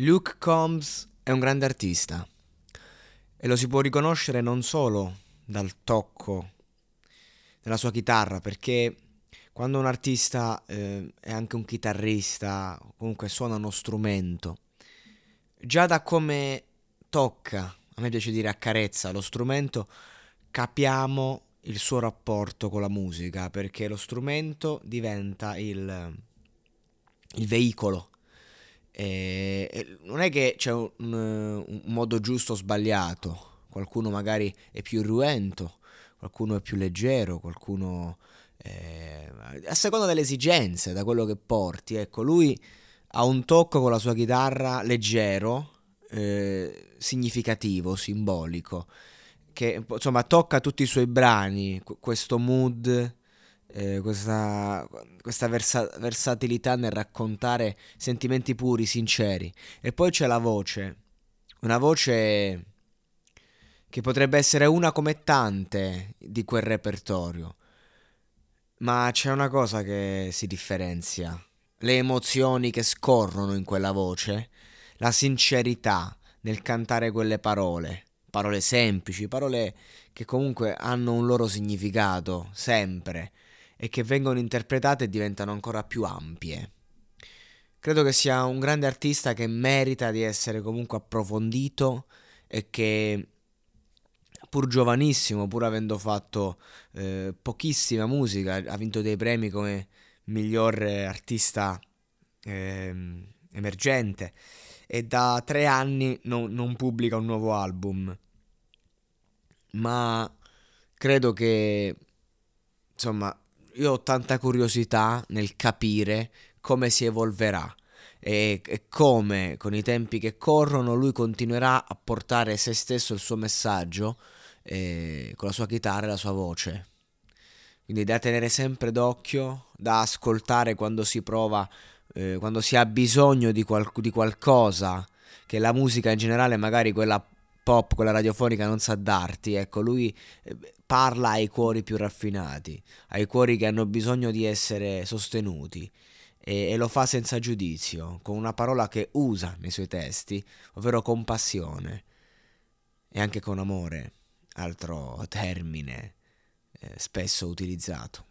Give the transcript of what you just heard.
Luke Combs è un grande artista e lo si può riconoscere non solo dal tocco della sua chitarra, perché quando un artista eh, è anche un chitarrista, comunque suona uno strumento, già da come tocca, a me piace dire accarezza lo strumento, capiamo il suo rapporto con la musica, perché lo strumento diventa il, il veicolo e non è che c'è un, un, modo giusto o sbagliato, qualcuno magari è più irruento, qualcuno è più leggero, qualcuno eh, a seconda delle esigenze, da quello che porti. Ecco, lui ha un tocco con la sua chitarra leggero, eh, significativo, simbolico, che insomma tocca tutti i suoi brani, questo mood eh, questa, questa versa- versatilità nel raccontare sentimenti puri, sinceri. E poi c'è la voce, una voce che potrebbe essere una come tante di quel repertorio. Ma c'è una cosa che si differenzia, le emozioni che scorrono in quella voce, la sincerità nel cantare quelle parole, parole semplici, parole che comunque hanno un loro significato, sempre, e che vengono interpretate e diventano ancora più ampie. Credo che sia un grande artista che merita di essere comunque approfondito e che pur giovanissimo, pur avendo fatto eh, pochissima musica, ha vinto dei premi come miglior artista eh, emergente e da tre anni non, non pubblica un nuovo album. Ma credo che insomma io ho tanta curiosità nel capire come si evolverà e, e, come con i tempi che corrono lui continuerà a portare se stesso il suo messaggio eh, con la sua chitarra e la sua voce. Quindi da tenere sempre d'occhio, da ascoltare quando si prova, eh, quando si ha bisogno di, qual- di qualcosa che la musica in generale, magari quella pop, quella radiofonica non sa darti. Ecco, lui eh, parla ai cuori più raffinati, ai cuori che hanno bisogno di essere sostenuti e, e lo fa senza giudizio, con una parola che usa nei suoi testi, ovvero compassione e anche con amore, altro termine eh, spesso utilizzato.